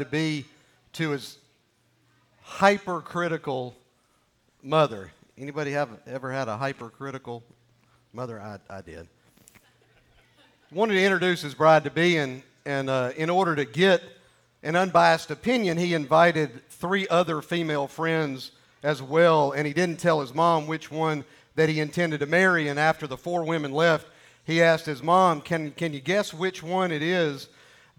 to be to his hypercritical mother. Anybody have ever had a hypercritical mother? I, I did. Wanted to introduce his bride to be, and, and uh, in order to get an unbiased opinion, he invited three other female friends as well, and he didn't tell his mom which one that he intended to marry. And after the four women left, he asked his mom, Can, can you guess which one it is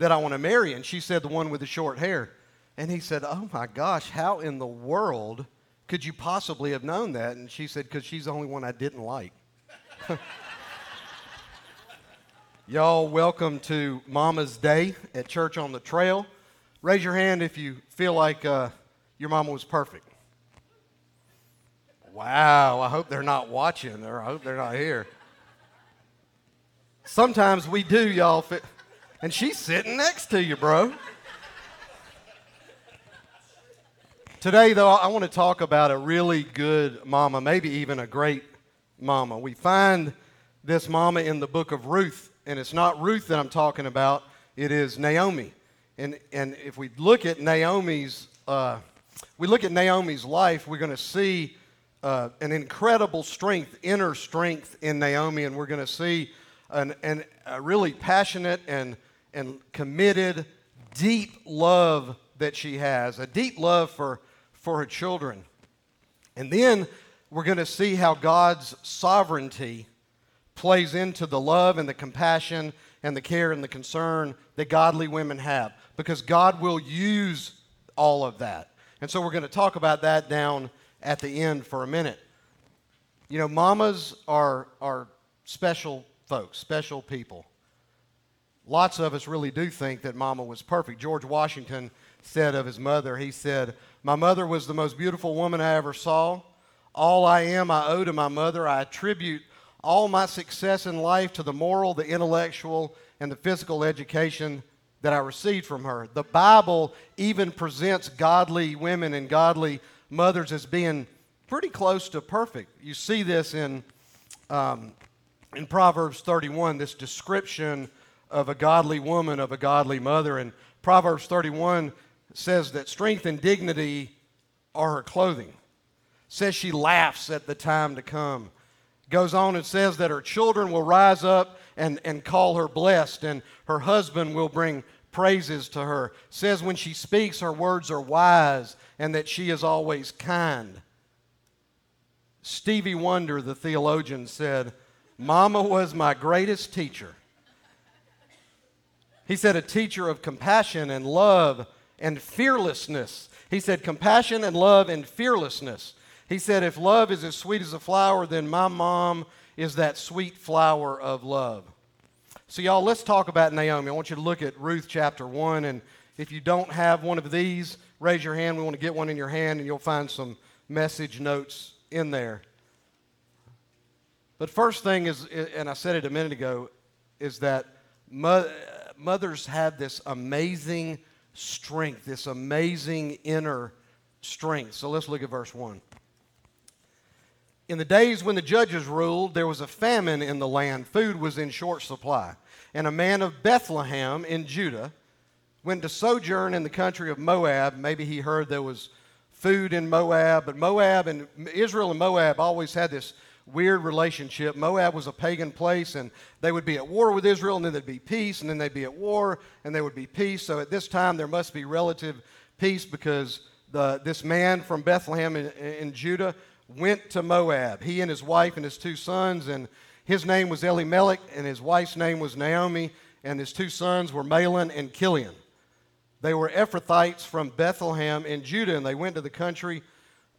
that I want to marry? And she said, The one with the short hair. And he said, Oh my gosh, how in the world could you possibly have known that? And she said, Because she's the only one I didn't like. Y'all, welcome to Mama's Day at Church on the Trail. Raise your hand if you feel like uh, your mama was perfect. Wow, I hope they're not watching or I hope they're not here. Sometimes we do, y'all. And she's sitting next to you, bro. Today, though, I want to talk about a really good mama, maybe even a great mama. We find this mama in the book of Ruth, and it's not Ruth that I'm talking about, it is Naomi. And, and if we look at Naomi's, uh, we look at Naomi's life, we're going to see uh, an incredible strength, inner strength in Naomi, and we're going to see an, an, a really passionate and, and committed, deep love that she has, a deep love for for her children. And then we're going to see how God's sovereignty plays into the love and the compassion and the care and the concern that godly women have because God will use all of that. And so we're going to talk about that down at the end for a minute. You know, mamas are, are special folks, special people. Lots of us really do think that mama was perfect. George Washington said of his mother, he said, My mother was the most beautiful woman I ever saw. All I am, I owe to my mother. I attribute all my success in life to the moral, the intellectual, and the physical education that I received from her. The Bible even presents godly women and godly mothers as being pretty close to perfect. You see this in, um, in Proverbs 31, this description of a godly woman, of a godly mother. And Proverbs 31 says that strength and dignity are her clothing. Says she laughs at the time to come. Goes on and says that her children will rise up and, and call her blessed, and her husband will bring praises to her. Says when she speaks, her words are wise, and that she is always kind. Stevie Wonder, the theologian, said, Mama was my greatest teacher. He said, a teacher of compassion and love and fearlessness. He said, compassion and love and fearlessness. He said, if love is as sweet as a flower, then my mom is that sweet flower of love. So, y'all, let's talk about Naomi. I want you to look at Ruth chapter 1. And if you don't have one of these, raise your hand. We want to get one in your hand, and you'll find some message notes in there. But first thing is, and I said it a minute ago, is that mothers have this amazing strength, this amazing inner strength. So let's look at verse 1. In the days when the judges ruled, there was a famine in the land. Food was in short supply. And a man of Bethlehem in Judah went to sojourn in the country of Moab. Maybe he heard there was food in Moab, but Moab and Israel and Moab always had this weird relationship. Moab was a pagan place, and they would be at war with Israel, and then there'd be peace, and then they'd be at war, and there would be peace. So at this time, there must be relative peace because the, this man from Bethlehem in, in Judah went to Moab. He and his wife and his two sons, and his name was Elimelech, and his wife's name was Naomi, and his two sons were Mahlon and Chilion. They were Ephrathites from Bethlehem in Judah, and they went to the country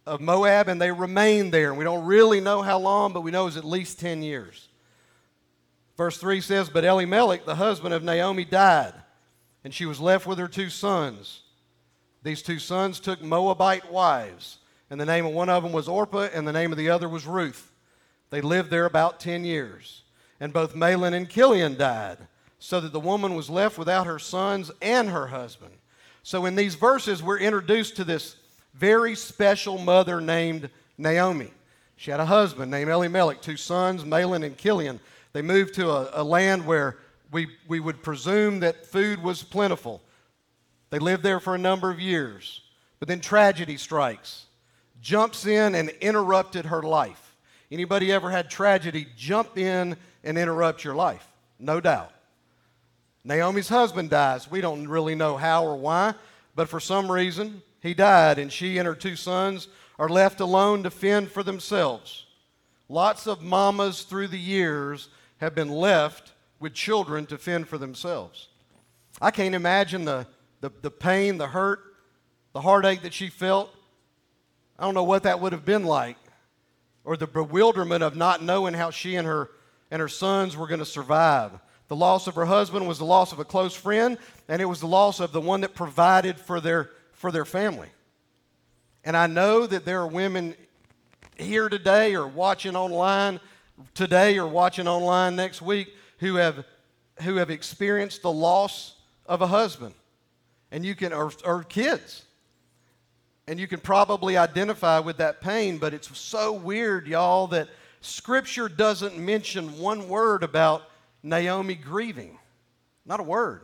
of Moab, and they remained there. And we don't really know how long, but we know it was at least 10 years. Verse 3 says, But Elimelech, the husband of Naomi, died, and she was left with her two sons. These two sons took Moabite wives, and the name of one of them was Orpah, and the name of the other was Ruth. They lived there about 10 years. And both Mahlon and Chilion died, so that the woman was left without her sons and her husband. So in these verses, we're introduced to this very special mother named Naomi. She had a husband named Elimelech, two sons, Mahlon and Chilion. They moved to a, a land where we, we would presume that food was plentiful. They lived there for a number of years. But then tragedy strikes, jumps in and interrupted her life. Anybody ever had tragedy jump in and interrupt your life? No doubt. Naomi's husband dies. We don't really know how or why, but for some reason, he died, and she and her two sons are left alone to fend for themselves. Lots of mamas through the years have been left with children to fend for themselves. I can't imagine the, the, the pain, the hurt, the heartache that she felt. I don't know what that would have been like, or the bewilderment of not knowing how she and her, and her sons were going to survive. The loss of her husband was the loss of a close friend, and it was the loss of the one that provided for their, for their family. And I know that there are women here today or watching online today or watching online next week who have, who have experienced the loss of a husband. And you can or, or kids. And you can probably identify with that pain but it's so weird y'all that scripture doesn't mention one word about naomi grieving. Not a word.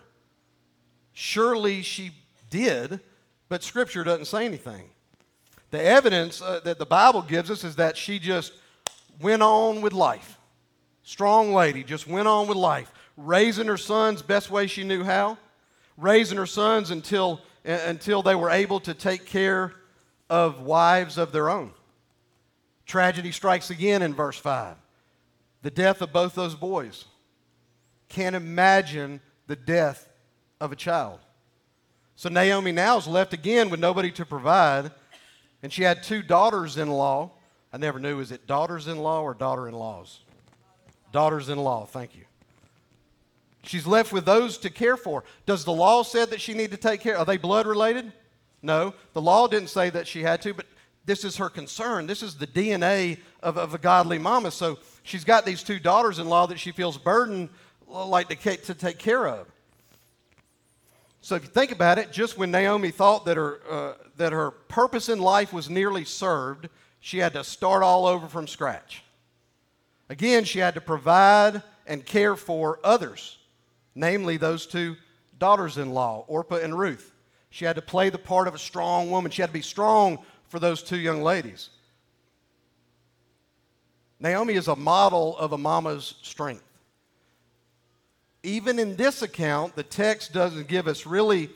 Surely she did but scripture doesn't say anything the evidence uh, that the Bible gives us is that she just went on with life. Strong lady, just went on with life, raising her sons best way she knew how, raising her sons until, uh, until they were able to take care of wives of their own. Tragedy strikes again in verse 5 the death of both those boys. Can't imagine the death of a child. So Naomi now is left again with nobody to provide. And she had two daughters in law. I never knew, is it daughters in law or daughter in laws? Daughters in law, thank you. She's left with those to care for. Does the law say that she need to take care? Are they blood related? No. The law didn't say that she had to, but this is her concern. This is the DNA of, of a godly mama. So she's got these two daughters in law that she feels burdened like to, to take care of. So if you think about it, just when Naomi thought that her, uh, that her purpose in life was nearly served, she had to start all over from scratch. Again, she had to provide and care for others, namely those two daughters in law, Orpah and Ruth. She had to play the part of a strong woman. She had to be strong for those two young ladies. Naomi is a model of a mama's strength even in this account, the text doesn't give us really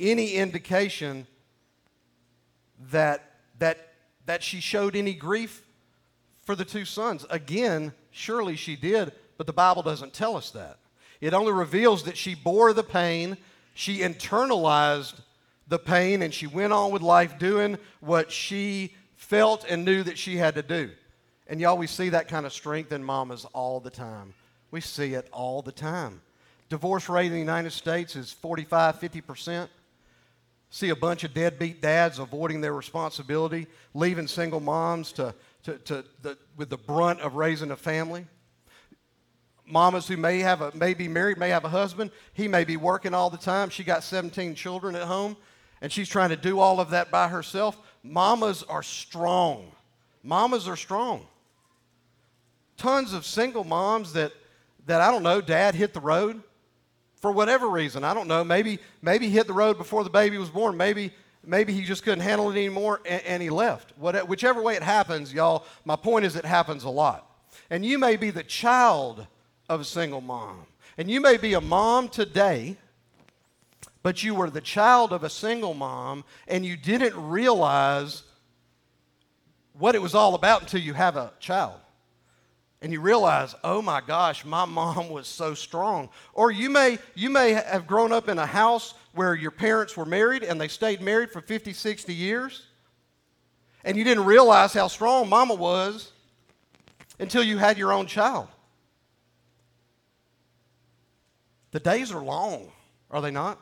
any indication that, that, that she showed any grief for the two sons. Again, surely she did, but the Bible doesn't tell us that. It only reveals that she bore the pain, she internalized the pain, and she went on with life doing what she felt and knew that she had to do. And y'all, we see that kind of strength in mamas all the time. We see it all the time. Divorce rate in the United States is 45, 50%. See a bunch of deadbeat dads avoiding their responsibility, leaving single moms to, to, to the, with the brunt of raising a family. Mamas who may, have a, may be married, may have a husband. He may be working all the time. She got 17 children at home, and she's trying to do all of that by herself. Mamas are strong. Mamas are strong. Tons of single moms that that I don't know, dad hit the road for whatever reason. I don't know. Maybe maybe hit the road before the baby was born. Maybe maybe he just couldn't handle it anymore and, and he left. What, whichever way it happens, y'all, my point is it happens a lot. And you may be the child of a single mom. And you may be a mom today, but you were the child of a single mom and you didn't realize what it was all about until you have a child and you realize, oh my gosh, my mom was so strong. Or you may, you may have grown up in a house where your parents were married and they stayed married for 50, 60 years, and you didn't realize how strong mama was until you had your own child. The days are long, are they not?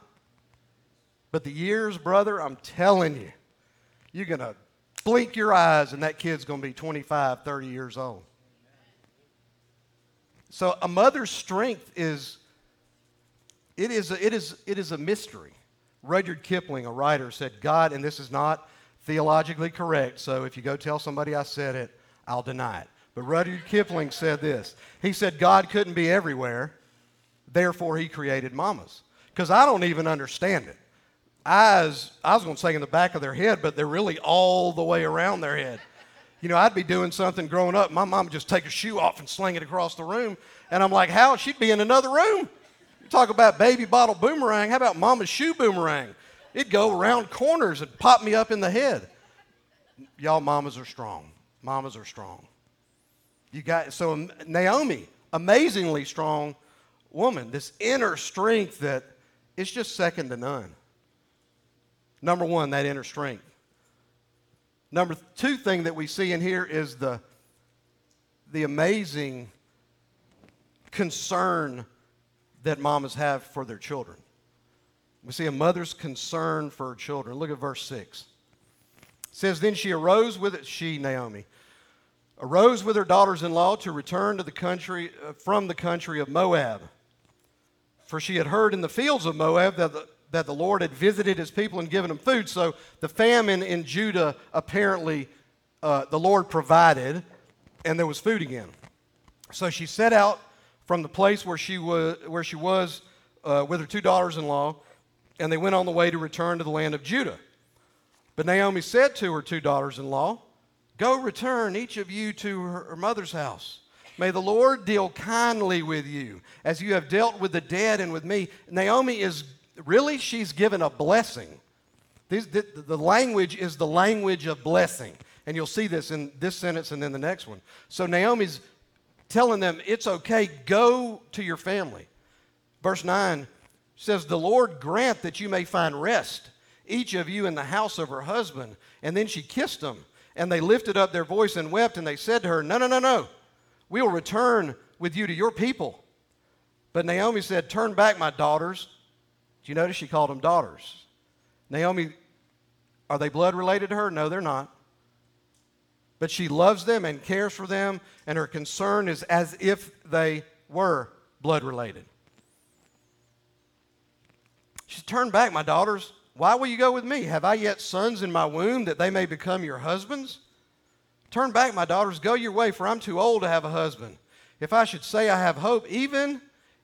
But the years, brother, I'm telling you, you're going to blink your eyes and that kid's going to be 25, 30 years old. So a mother's strength is it is a, it is it is a mystery. Rudyard Kipling, a writer, said God, and this is not theologically correct. So if you go tell somebody I said it, I'll deny it. But Rudyard Kipling said this. He said God couldn't be everywhere, therefore he created mamas. Because I don't even understand it. eyes, I was going to say in the back of their head, but they're really all the way around their head. You know, I'd be doing something growing up. My mom would just take a shoe off and sling it across the room. And I'm like, how? She'd be in another room. You talk about baby bottle boomerang. How about mama's shoe boomerang? It'd go around corners and pop me up in the head. Y'all mamas are strong. Mamas are strong. You got so Naomi, amazingly strong woman, this inner strength that it's just second to none. Number one, that inner strength. Number two thing that we see in here is the, the amazing concern that mamas have for their children. We see a mother's concern for her children. Look at verse 6. It says, Then she arose with it, she, Naomi, arose with her daughters in law to return to the country, uh, from the country of Moab. For she had heard in the fields of Moab that the, that the Lord had visited his people and given them food. So the famine in Judah, apparently, uh, the Lord provided, and there was food again. So she set out from the place where she was, where she was uh, with her two daughters in law, and they went on the way to return to the land of Judah. But Naomi said to her two daughters in law, Go return, each of you, to her, her mother's house. May the Lord deal kindly with you as you have dealt with the dead and with me. Naomi is really, she's given a blessing. The, the language is the language of blessing. And you'll see this in this sentence and then the next one. So Naomi's telling them, it's okay, go to your family. Verse 9 says, The Lord grant that you may find rest, each of you in the house of her husband. And then she kissed them. And they lifted up their voice and wept, and they said to her, No, no, no, no. We will return with you to your people. But Naomi said, Turn back, my daughters. Do you notice she called them daughters? Naomi, are they blood related to her? No, they're not. But she loves them and cares for them, and her concern is as if they were blood related. She turned back, my daughters. Why will you go with me? Have I yet sons in my womb that they may become your husbands? Turn back, my daughters, go your way, for I'm too old to have a husband. If I should say I have hope, even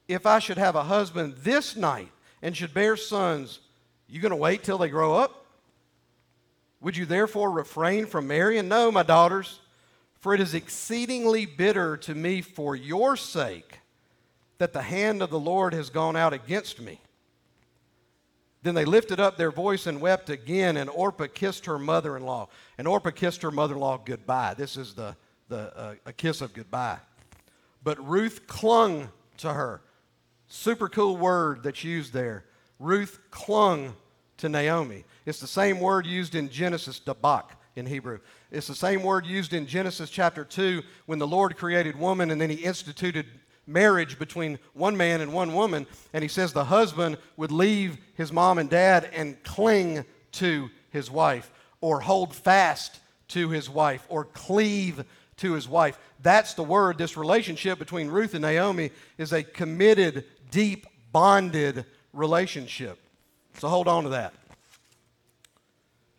if I should have a husband this night and should bear sons, you going to wait till they grow up? Would you therefore refrain from marrying? No, my daughters, for it is exceedingly bitter to me for your sake that the hand of the Lord has gone out against me. Then they lifted up their voice and wept again, and Orpah kissed her mother in law. And Orpah kissed her mother in law goodbye. This is the, the, uh, a kiss of goodbye. But Ruth clung to her. Super cool word that's used there. Ruth clung to Naomi. It's the same word used in Genesis, dabak in Hebrew. It's the same word used in Genesis chapter 2 when the Lord created woman and then he instituted marriage between one man and one woman. And he says the husband would leave his mom and dad and cling to his wife, or hold fast to his wife, or cleave to his wife. That's the word. This relationship between Ruth and Naomi is a committed, deep, bonded relationship. So hold on to that.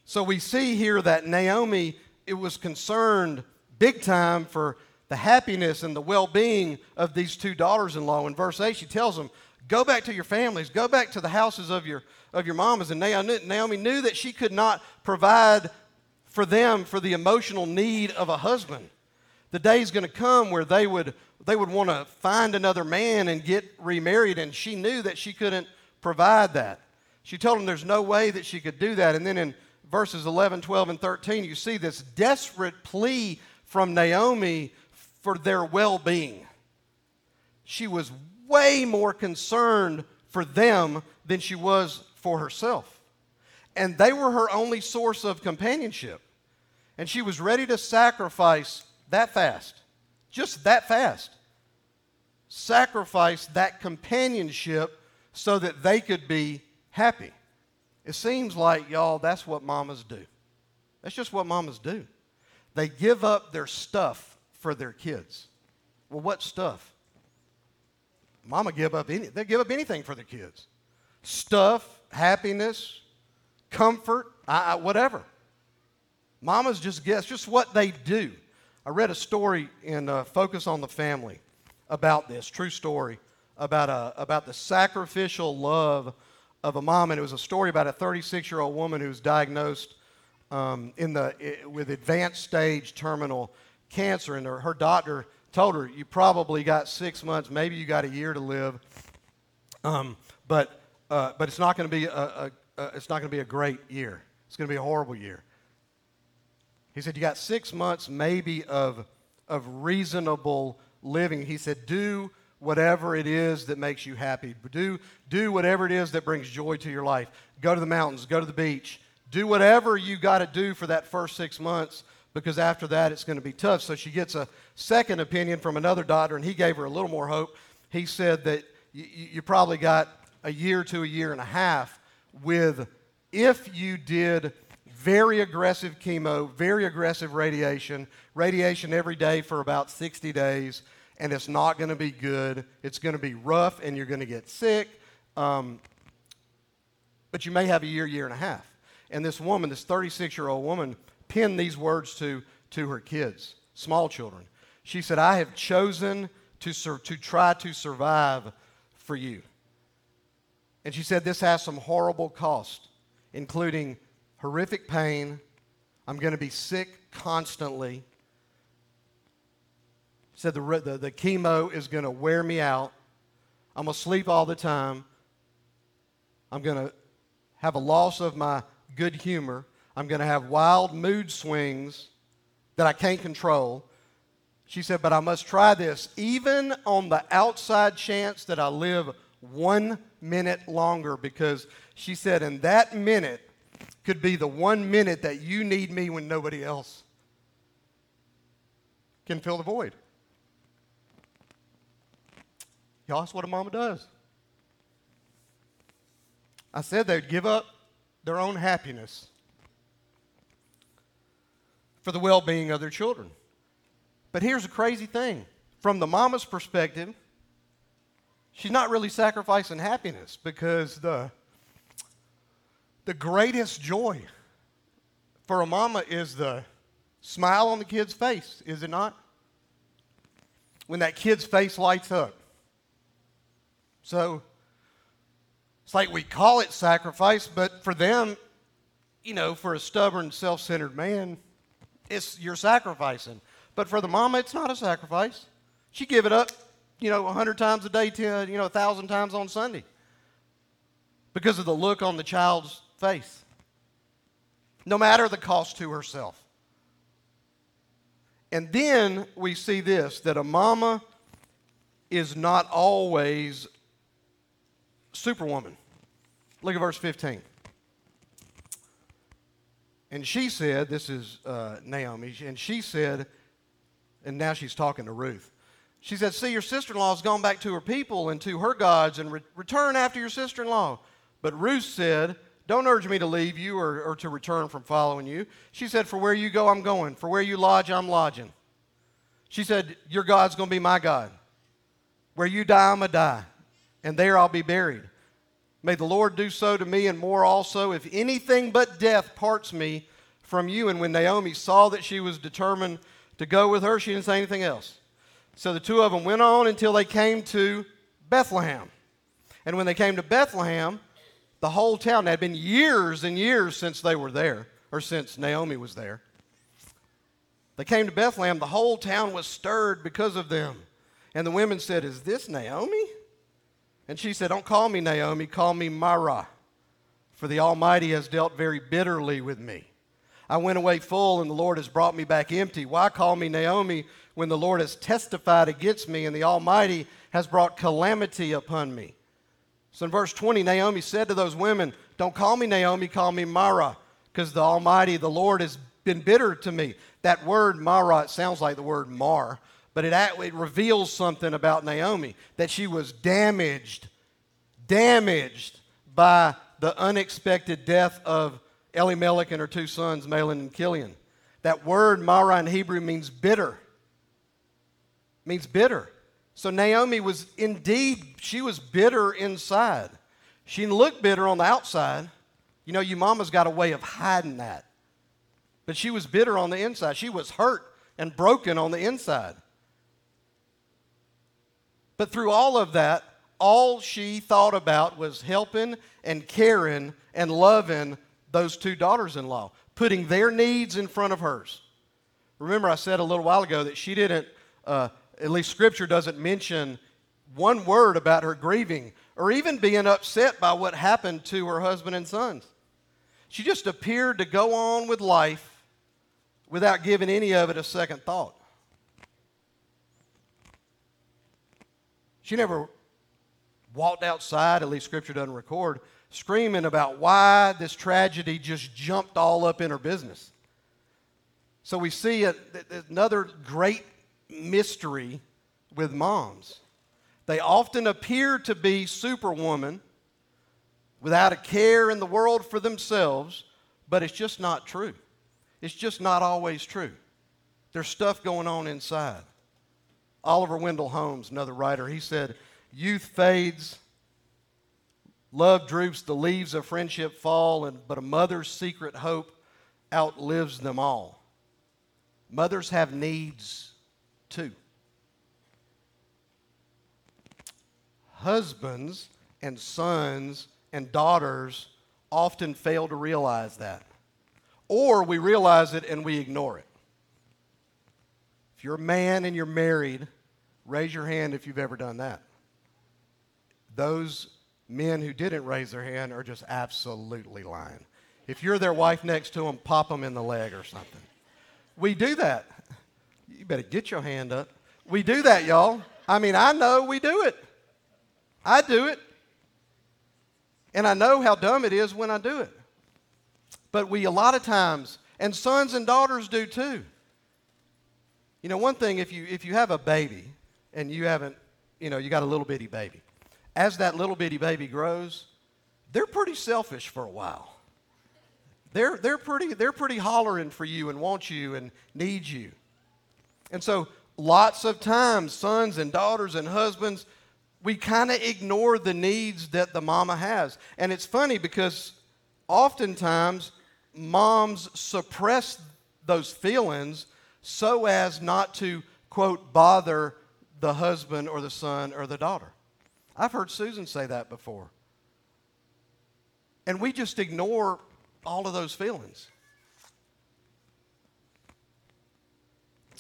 So we see here that Naomi it was concerned big time for the happiness and the well being of these two daughters in law. In verse 8, she tells them, Go back to your families, go back to the houses of your, of your mamas. And Naomi knew that she could not provide for them for the emotional need of a husband. The day is going to come where they would, they would want to find another man and get remarried, and she knew that she couldn't provide that. She told them there's no way that she could do that. And then in verses 11, 12, and 13, you see this desperate plea from Naomi for their well being. She was way more concerned for them than she was for herself. And they were her only source of companionship. And she was ready to sacrifice that fast, just that fast. Sacrifice that companionship so that they could be happy. It seems like, y'all, that's what mamas do. That's just what mamas do. They give up their stuff for their kids. Well, what stuff? Mama give up any, they give up anything for their kids. Stuff, happiness, comfort, I, I, whatever. Mamas just guess, just what they do. I read a story in uh, Focus on the Family about this, true story, about, uh, about the sacrificial love of a mom, and it was a story about a 36 year old woman who was diagnosed um, in the, with advanced stage terminal cancer, and her, her doctor told her, You probably got six months, maybe you got a year to live, um, but, uh, but it's not going to be a, a, a it's not going to be a great year. It's going to be a horrible year. He said, You got six months, maybe, of, of reasonable living. He said, Do whatever it is that makes you happy. Do, do whatever it is that brings joy to your life. Go to the mountains, go to the beach. Do whatever you got to do for that first six months because after that it's going to be tough. So she gets a second opinion from another doctor, and he gave her a little more hope. He said that you, you probably got a year to a year and a half with, if you did very aggressive chemo, very aggressive radiation, radiation every day for about 60 days and it's not going to be good. It's going to be rough, and you're going to get sick. Um, but you may have a year, year and a half. And this woman, this 36 year old woman, penned these words to, to her kids, small children. She said, I have chosen to, sur- to try to survive for you. And she said, This has some horrible cost, including horrific pain. I'm going to be sick constantly said the, the, the chemo is going to wear me out. I'm going to sleep all the time. I'm going to have a loss of my good humor. I'm going to have wild mood swings that I can't control. She said, but I must try this, even on the outside chance that I live one minute longer, because she said, in that minute could be the one minute that you need me when nobody else can fill the void. Y'all, that's what a mama does. I said they'd give up their own happiness for the well being of their children. But here's a crazy thing from the mama's perspective, she's not really sacrificing happiness because the, the greatest joy for a mama is the smile on the kid's face, is it not? When that kid's face lights up. So it's like we call it sacrifice, but for them, you know, for a stubborn, self centered man, it's you're sacrificing. But for the mama, it's not a sacrifice. She give it up, you know, a hundred times a day, to, you know, a thousand times on Sunday because of the look on the child's face. No matter the cost to herself. And then we see this that a mama is not always superwoman. Look at verse 15. And she said, This is uh, Naomi, and she said, and now she's talking to Ruth. She said, See, your sister in law has gone back to her people and to her gods and re- return after your sister in law. But Ruth said, Don't urge me to leave you or, or to return from following you. She said, For where you go, I'm going. For where you lodge, I'm lodging. She said, Your God's going to be my God. Where you die, I'm going to die and there I'll be buried. May the Lord do so to me and more also, if anything but death parts me from you. And when Naomi saw that she was determined to go with her, she didn't say anything else. So the two of them went on until they came to Bethlehem. And when they came to Bethlehem, the whole town, it had been years and years since they were there, or since Naomi was there. They came to Bethlehem, the whole town was stirred because of them. And the women said, Is this Naomi? And she said, Don't call me Naomi, call me Mara, for the Almighty has dealt very bitterly with me. I went away full, and the Lord has brought me back empty. Why call me Naomi when the Lord has testified against me, and the Almighty has brought calamity upon me? So in verse 20, Naomi said to those women, Don't call me Naomi, call me Mara, because the Almighty, the Lord, has been bitter to me. That word Mara, it sounds like the word mar, but it, it reveals something about Naomi that she was damaged, damaged by the unexpected death of Elimelech and her two sons, Mahlon and Chilion. That word Mara in Hebrew means bitter. Means bitter. So Naomi was indeed, she was bitter inside. She didn't look bitter on the outside. You know, your mama's got a way of hiding that. But she was bitter on the inside. She was hurt and broken on the inside. But through all of that, all she thought about was helping and caring and loving those two daughters in law, putting their needs in front of hers. Remember, I said a little while ago that she didn't, uh, at least scripture doesn't mention one word about her grieving or even being upset by what happened to her husband and sons. She just appeared to go on with life without giving any of it a second thought. She never walked outside, at least scripture doesn't record, screaming about why this tragedy just jumped all up in her business. So we see a, another great mystery with moms. They often appear to be superwoman without a care in the world for themselves, but it's just not true. It's just not always true. There's stuff going on inside. Oliver Wendell Holmes, another writer, he said, Youth fades, love droops, the leaves of friendship fall, and, but a mother's secret hope outlives them all. Mothers have needs too. Husbands and sons and daughters often fail to realize that. Or we realize it and we ignore it. If you're a man and you're married, raise your hand if you've ever done that. Those men who didn't raise their hand are just absolutely lying. If you're their wife next to them, pop them in the leg or something. We do that. You better get your hand up. We do that, y'all. I mean, I know we do it. I do it. And I know how dumb it is when I do it. But we, a lot of times, and sons and daughters do too. You know, one thing, if you, if you have a baby and you haven't, you know, you got a little bitty baby, as that little bitty baby grows, they're pretty selfish for a while. They're, they're, pretty, they're pretty hollering for you and want you and need you. And so, lots of times, sons and daughters and husbands, we kind of ignore the needs that the mama has. And it's funny because oftentimes moms suppress those feelings so as not to, quote, bother the husband or the son or the daughter. I've heard Susan say that before. And we just ignore all of those feelings.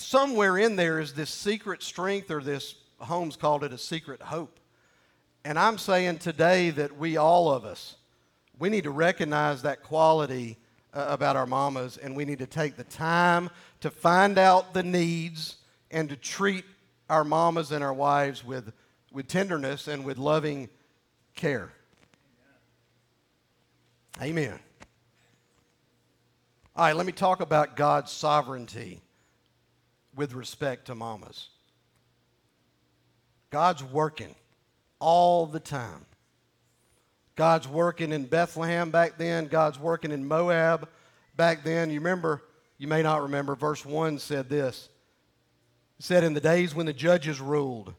Somewhere in there is this secret strength or this Holmes called it a secret hope. And I'm saying today that we, all of us, we need to recognize that quality uh, about our mamas and we need to take the time to find out the needs and to treat our mamas and our wives with, with tenderness and with loving care. Amen. All right, let me talk about God's sovereignty with respect to mamas. God's working all the time. God's working in Bethlehem back then, God's working in Moab back then. You remember, you may not remember, verse 1 said this. It said, In the days when the judges ruled.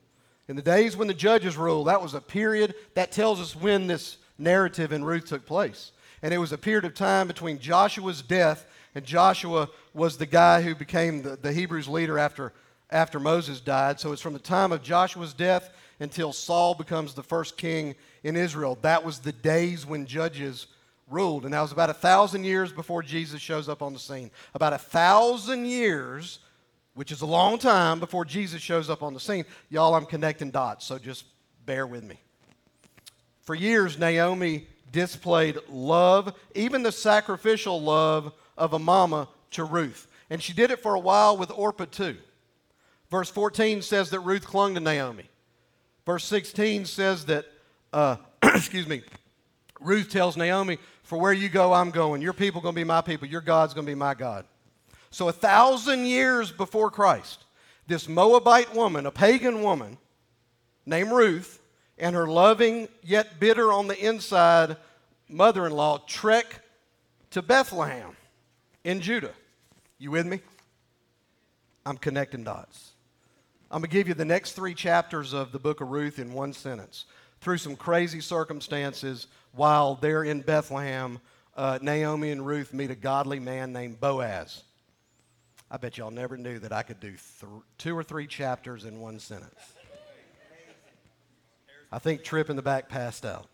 In the days when the judges ruled, that was a period that tells us when this narrative in Ruth took place. And it was a period of time between Joshua's death, and Joshua was the guy who became the, the Hebrews leader after, after Moses died. So it's from the time of Joshua's death until Saul becomes the first king in Israel. That was the days when judges ruled. And that was about a thousand years before Jesus shows up on the scene. About a thousand years, which is a long time before Jesus shows up on the scene. Y'all, I'm connecting dots, so just bear with me. For years, Naomi displayed love, even the sacrificial love of a mama to Ruth. And she did it for a while with Orpah too. Verse 14 says that Ruth clung to Naomi. Verse 16 says that, uh, excuse me, Ruth tells Naomi, For where you go, I'm going. Your people going to be my people. Your God's going to be my God. So, a thousand years before Christ, this Moabite woman, a pagan woman named Ruth, and her loving yet bitter on the inside mother in law trek to Bethlehem in Judah. You with me? I'm connecting dots. I'm going to give you the next three chapters of the book of Ruth in one sentence. Through some crazy circumstances, while they're in Bethlehem, uh, Naomi and Ruth meet a godly man named Boaz. I bet y'all never knew that I could do th- two or three chapters in one sentence. I think Trip in the back passed out.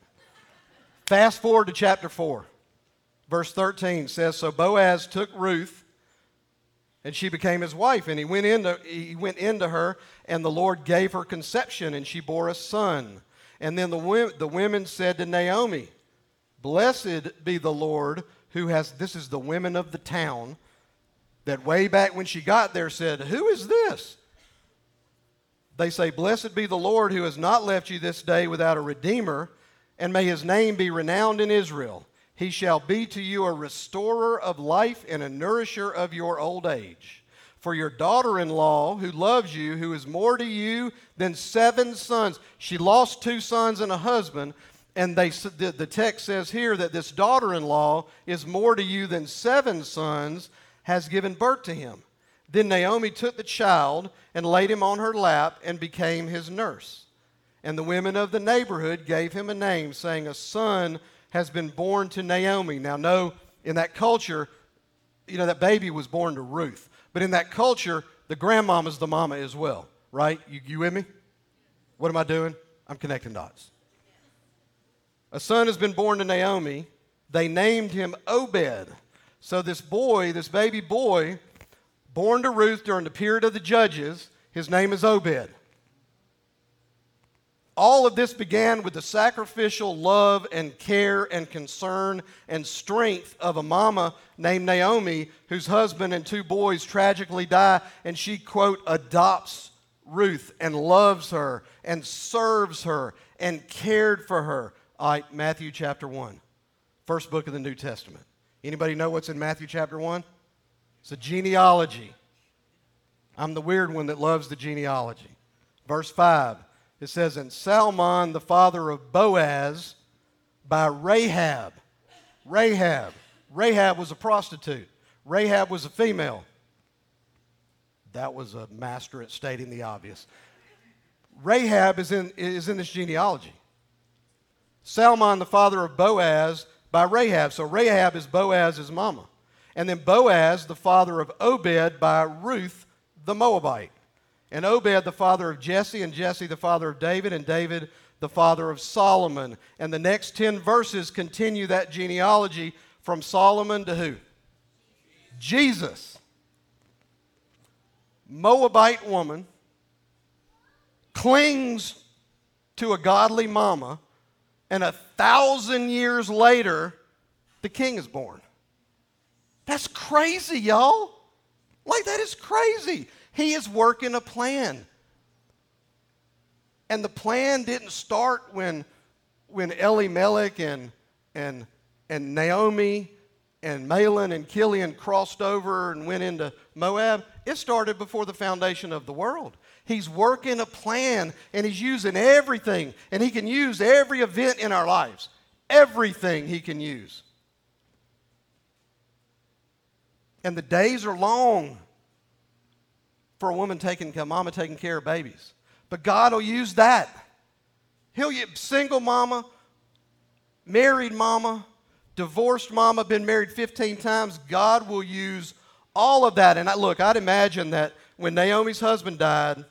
Fast forward to chapter 4. Verse 13 says So Boaz took Ruth, and she became his wife, and he went into, he went into her, and the Lord gave her conception, and she bore a son. And then the, the women said to Naomi, Blessed be the Lord who has, this is the women of the town, that way back when she got there said, Who is this? They say, Blessed be the Lord who has not left you this day without a redeemer, and may his name be renowned in Israel. He shall be to you a restorer of life and a nourisher of your old age. For your daughter in law, who loves you, who is more to you than seven sons, she lost two sons and a husband, and they, the, text says here that this daughter in law is more to you than seven sons, has given birth to him. Then Naomi took the child and laid him on her lap and became his nurse. And the women of the neighborhood gave him a name, saying, A son has been born to Naomi. Now, know in that culture, you know, that baby was born to Ruth. But in that culture, the grandmama's the mama as well, right? You, you with me? What am I doing? I'm connecting dots. A son has been born to Naomi. They named him Obed. So, this boy, this baby boy, born to Ruth during the period of the judges, his name is Obed. All of this began with the sacrificial love and care and concern and strength of a mama named Naomi, whose husband and two boys tragically die, and she, quote, adopts Ruth and loves her and serves her and cared for her. All right, Matthew chapter 1, first book of the New Testament. Anybody know what's in Matthew chapter 1? It's a genealogy. I'm the weird one that loves the genealogy. Verse 5, it says, And Salmon, the father of Boaz, by Rahab. Rahab. Rahab was a prostitute. Rahab was a female. That was a master at stating the obvious. Rahab is in, is in this genealogy. Salmon, the father of Boaz, by Rahab. So Rahab is Boaz's mama. And then Boaz, the father of Obed, by Ruth the Moabite. And Obed, the father of Jesse, and Jesse, the father of David, and David, the father of Solomon. And the next 10 verses continue that genealogy from Solomon to who? Jesus. Moabite woman clings to a godly mama and a thousand years later, the king is born. That's crazy, y'all. Like, that is crazy. He is working a plan. And the plan didn't start when, when Elimelech and, and, and Naomi and Mahlon and Chilion crossed over and went into Moab. It started before the foundation of the world. He's working a plan and He's using everything. And He can use every event in our lives, everything He can use. And the days are long for a woman taking, a mama taking care of babies. But God will use that. He'll use single mama, married mama, divorced mama, been married 15 times. God will use all of that. And I, look, I'd imagine that when Naomi's husband died,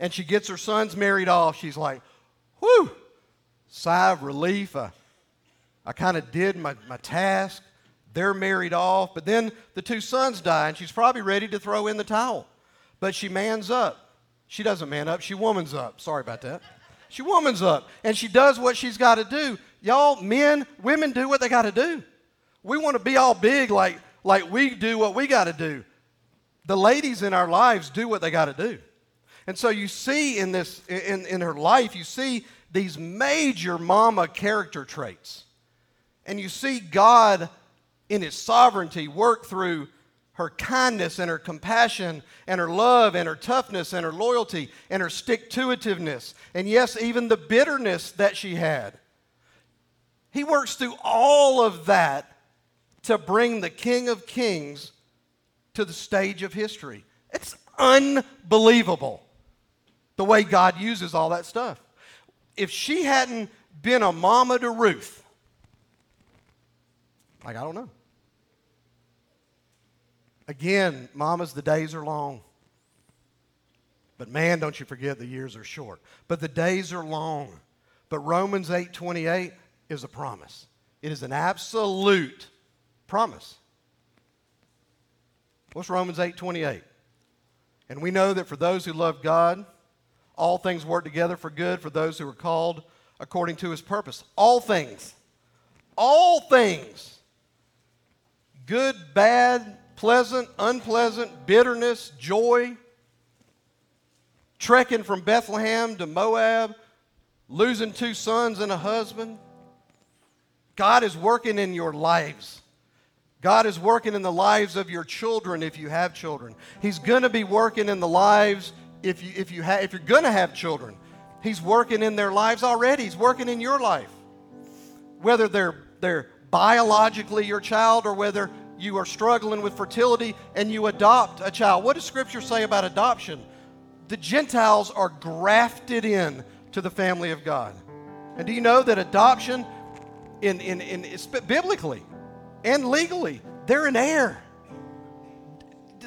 and she gets her sons married off, she's like, whew, sigh of relief. I, I kind of did my, my task. They're married off. But then the two sons die, and she's probably ready to throw in the towel. But she mans up. She doesn't man up, she womans up. Sorry about that. She womans up, and she does what she's got to do. Y'all, men, women do what they got to do. We want to be all big like, like we do what we got to do. The ladies in our lives do what they got to do. And so you see in this in, in her life, you see these major mama character traits. And you see God in his sovereignty work through her kindness and her compassion and her love and her toughness and her loyalty and her stick to itiveness. And yes, even the bitterness that she had. He works through all of that to bring the King of Kings to the stage of history. It's unbelievable the way God uses all that stuff. If she hadn't been a mama to Ruth, like, I don't know. Again, mamas, the days are long. But man, don't you forget the years are short. But the days are long. But Romans 8:28 is a promise. It is an absolute promise. What's Romans 8:28? And we know that for those who love God, all things work together for good for those who are called according to his purpose. All things. All things. Good, bad, pleasant, unpleasant, bitterness, joy, trekking from Bethlehem to Moab, losing two sons and a husband. God is working in your lives. God is working in the lives of your children if you have children. He's going to be working in the lives if, you, if, you ha- if you're going to have children. He's working in their lives already. He's working in your life. Whether they're, they're biologically your child or whether you are struggling with fertility and you adopt a child. What does Scripture say about adoption? The Gentiles are grafted in to the family of God. And do you know that adoption, in, in, in, biblically and legally, they're an heir.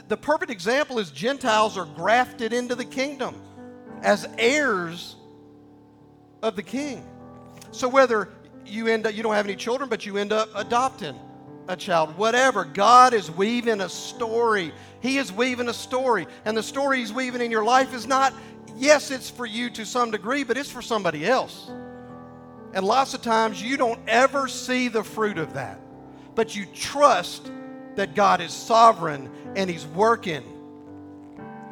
The perfect example is Gentiles are grafted into the kingdom as heirs of the king. So whether you end up, you don't have any children, but you end up adopting a child, whatever. God is weaving a story. He is weaving a story. And the story He's weaving in your life is not, yes, it's for you to some degree, but it's for somebody else. And lots of times you don't ever see the fruit of that, but you trust that God is sovereign and He's working.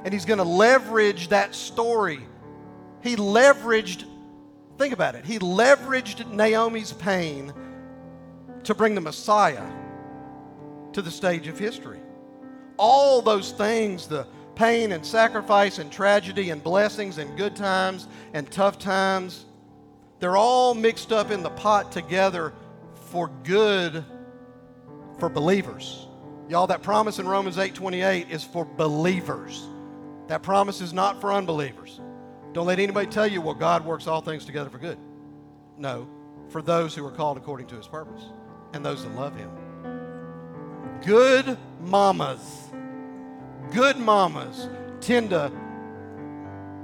And He's going to leverage that story. He leveraged, think about it, He leveraged Naomi's pain to bring the Messiah to the stage of history. All those things, the pain and sacrifice and tragedy and blessings and good times and tough times, they're all mixed up in the pot together for good for believers. Y'all, that promise in Romans 8:28 is for believers. That promise is not for unbelievers. Don't let anybody tell you, well, God works all things together for good. No, for those who are called according to his purpose and those that love him good mamas, good mamas tend to,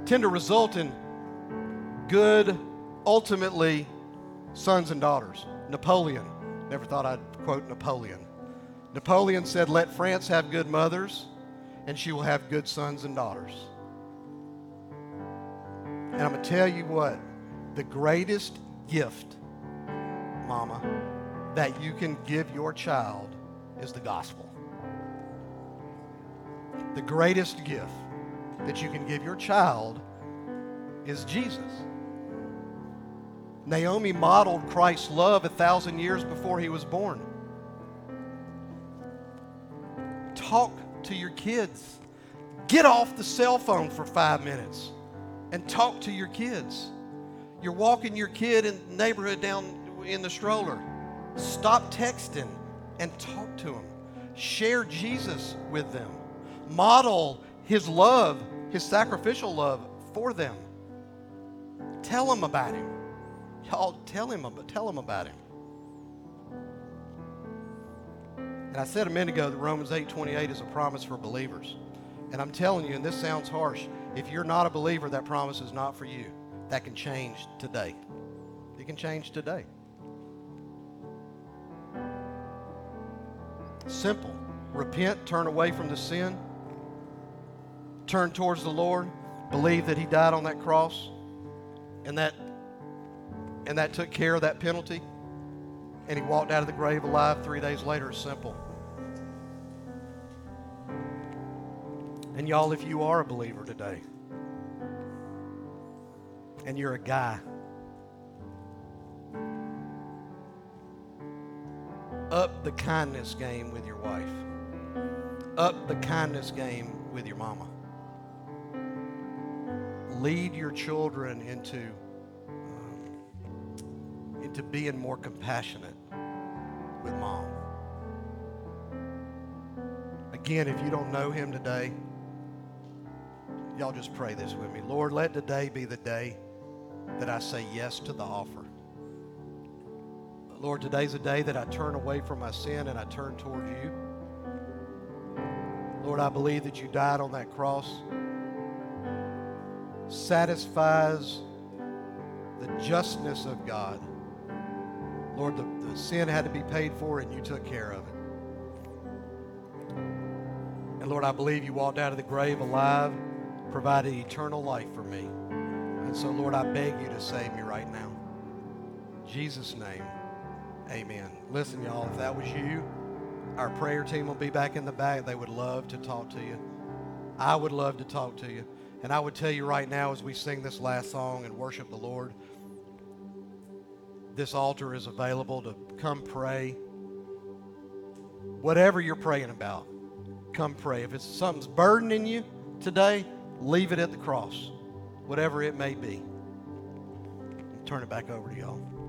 tend to result in good, ultimately, sons and daughters. Napoleon, never thought I'd quote Napoleon. Napoleon said, Let France have good mothers, and she will have good sons and daughters. And I'm going to tell you what the greatest gift, mama, that you can give your child is the gospel. The greatest gift that you can give your child is Jesus. Naomi modeled Christ's love a thousand years before he was born. Talk to your kids. Get off the cell phone for five minutes and talk to your kids. You're walking your kid in the neighborhood down in the stroller. Stop texting and talk to them. Share Jesus with them. Model his love, his sacrificial love for them. Tell them about him. Y'all tell him about, tell them about him. And I said a minute ago that Romans 8:28 is a promise for believers. And I'm telling you, and this sounds harsh, if you're not a believer, that promise is not for you. That can change today. It can change today. Simple. Repent, turn away from the sin, turn towards the Lord, believe that He died on that cross, and that and that took care of that penalty, and He walked out of the grave alive three days later. Simple. And y'all, if you are a believer today, and you're a guy the kindness game with your wife, up the kindness game with your mama. Lead your children into, um, into being more compassionate with mom. Again, if you don't know him today, y'all just pray this with me. Lord, let today be the day that I say yes to the offer. Lord, today's a day that I turn away from my sin and I turn toward you. Lord, I believe that you died on that cross, satisfies the justness of God. Lord, the, the sin had to be paid for, and you took care of it. And Lord, I believe you walked out of the grave alive, provided eternal life for me. And so, Lord, I beg you to save me right now. In Jesus' name, amen. Listen, y'all, if that was you, our prayer team will be back in the back. They would love to talk to you. I would love to talk to you. And I would tell you right now as we sing this last song and worship the Lord, this altar is available to come pray. Whatever you're praying about, come pray. If it's something's burdening you today, leave it at the cross, whatever it may be. Turn it back over to y'all.